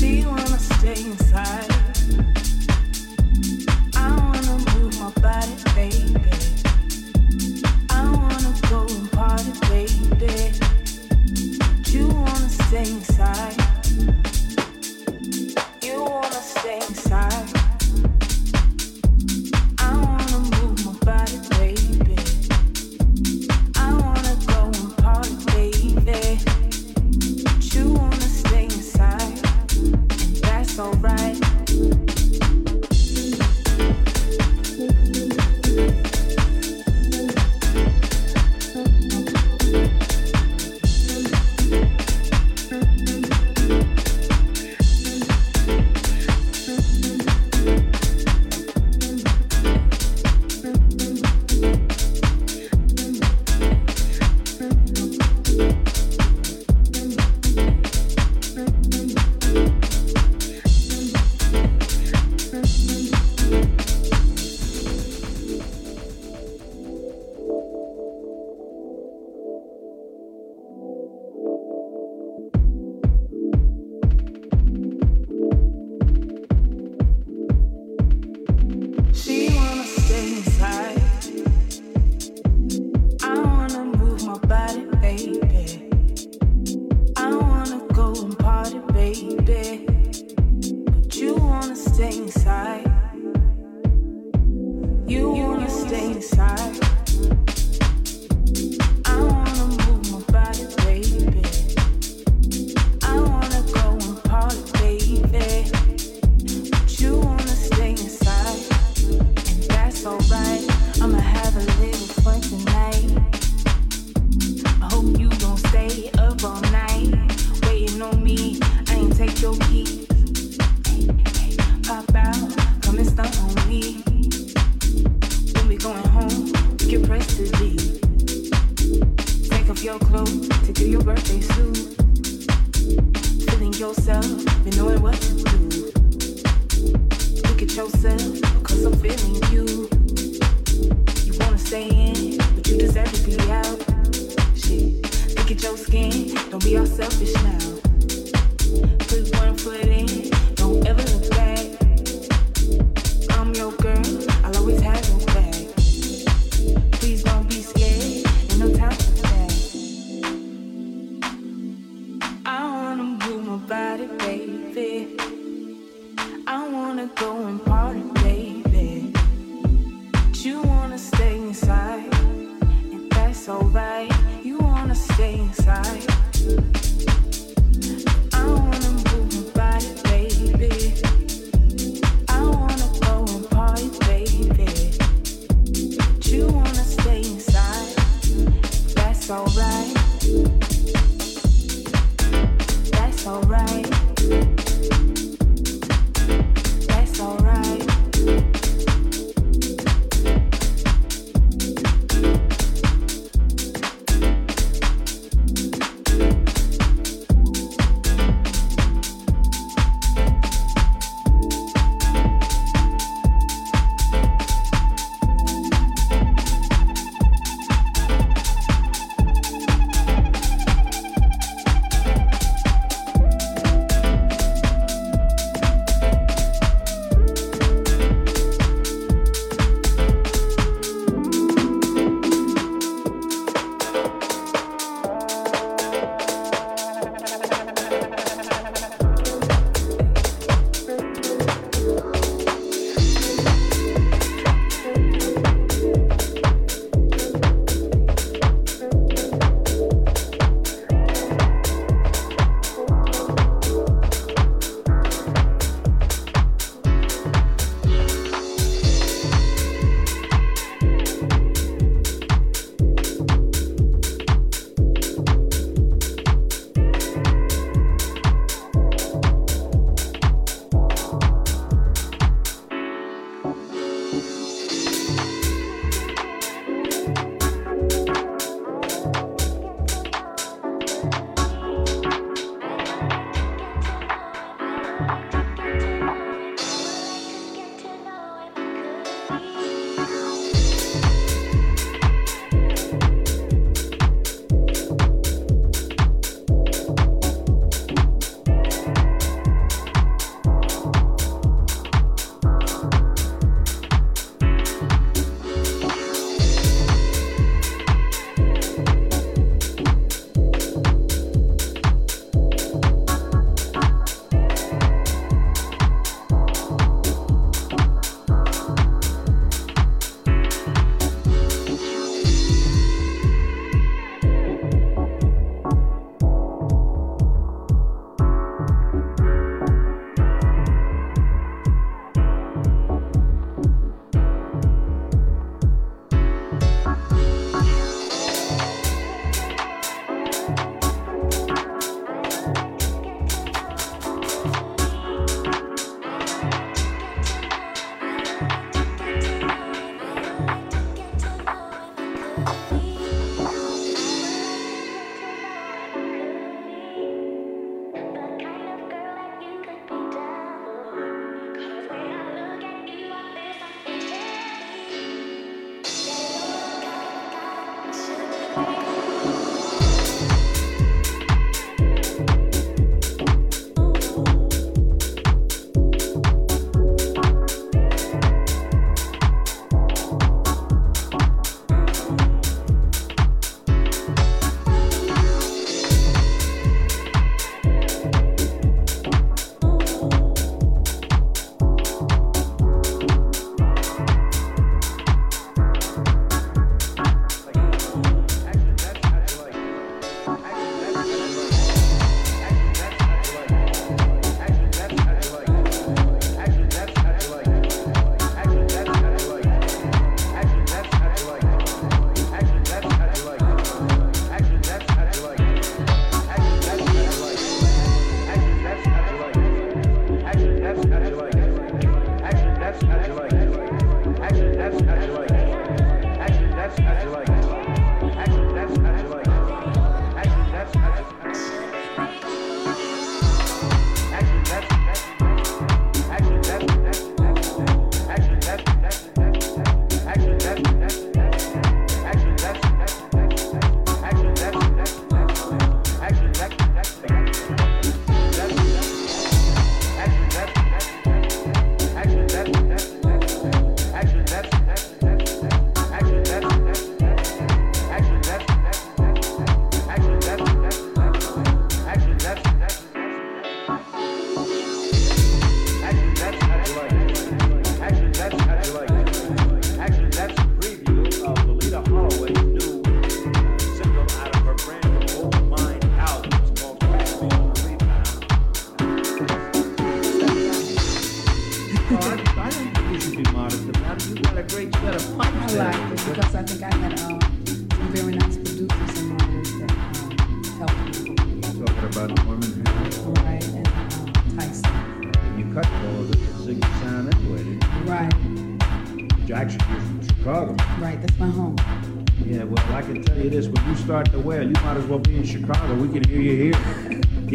see you.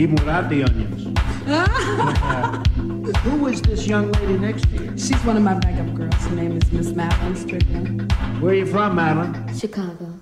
He without the onions. Who is this young lady next to you? She's one of my backup girls. Her name is Miss Madeline Strickland. Where are you from, Madeline? Chicago.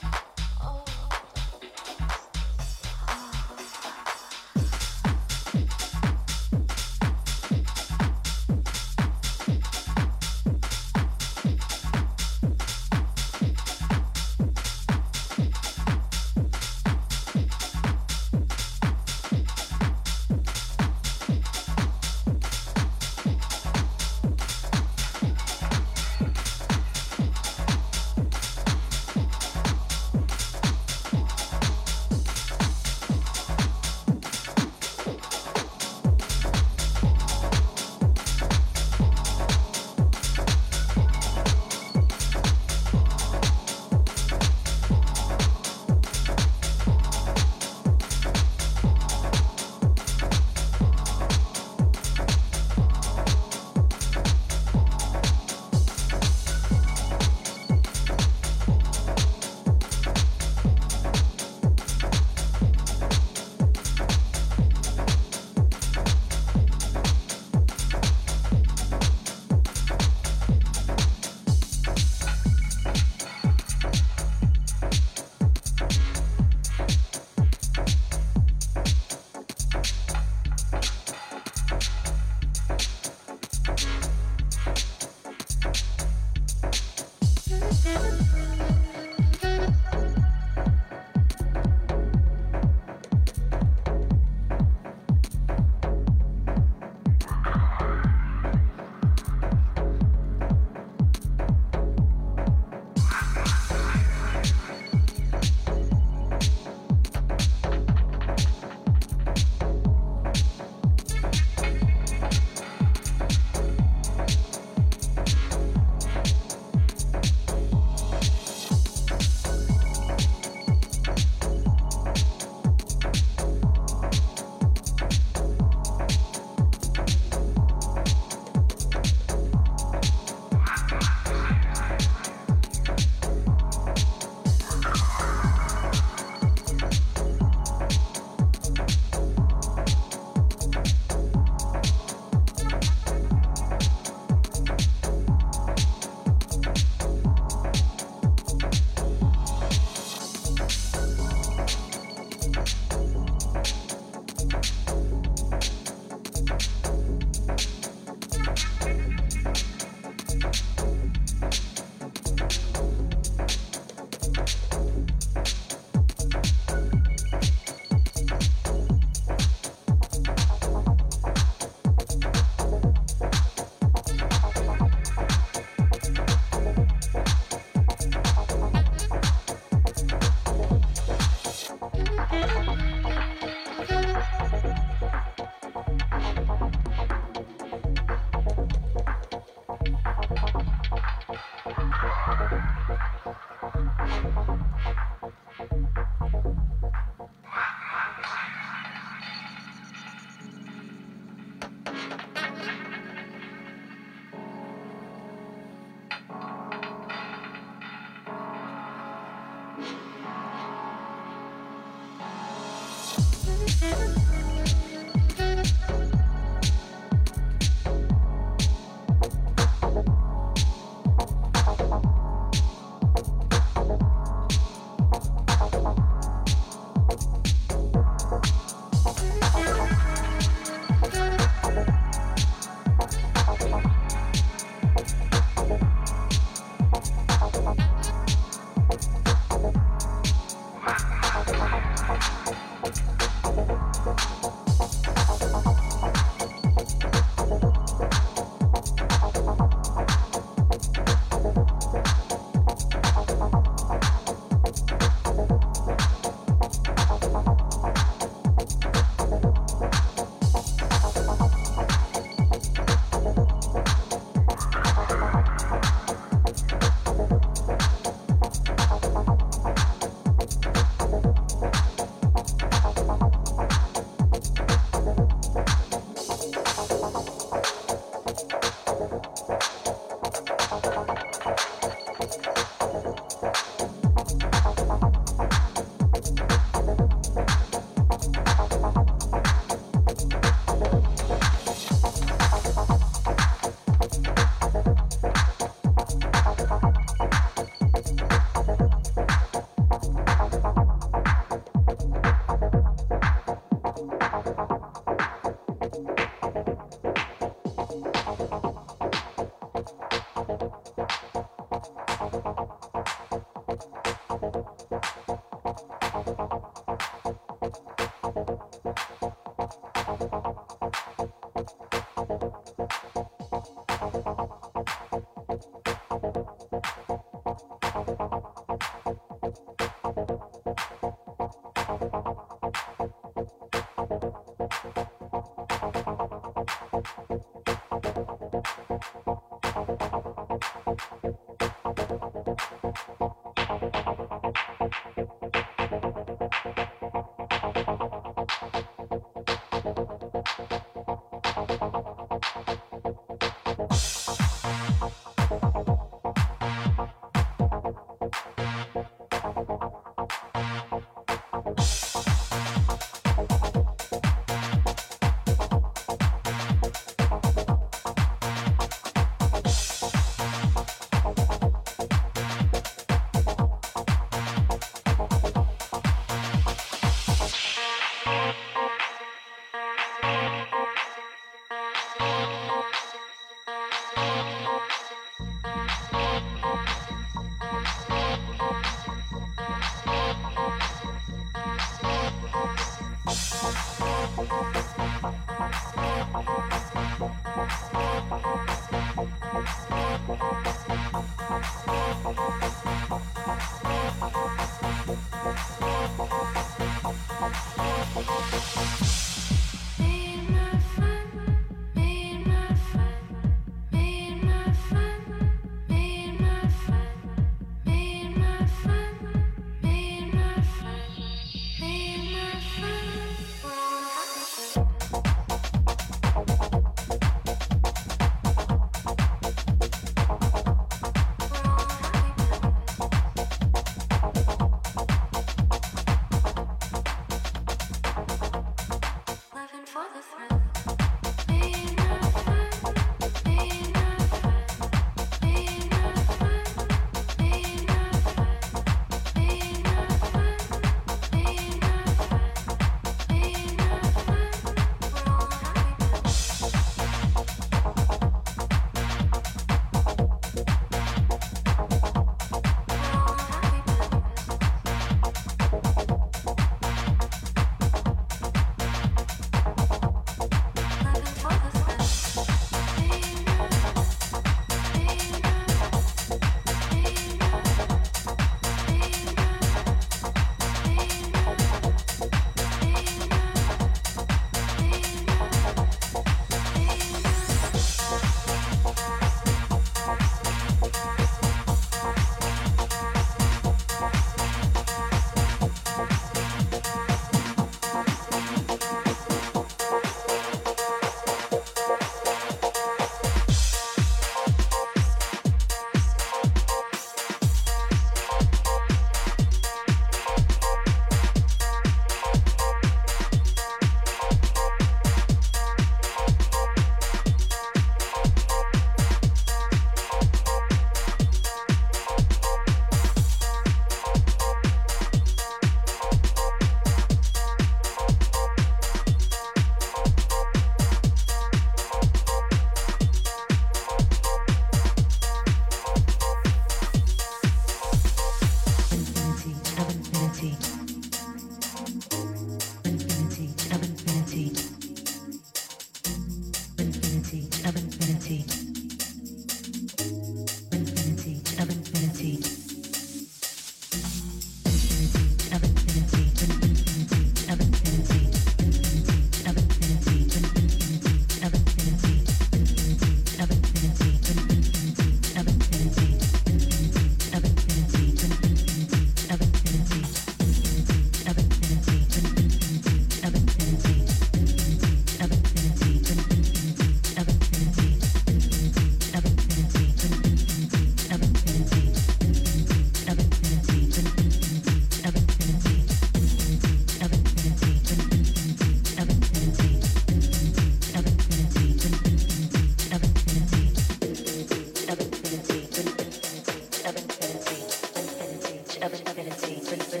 Infinity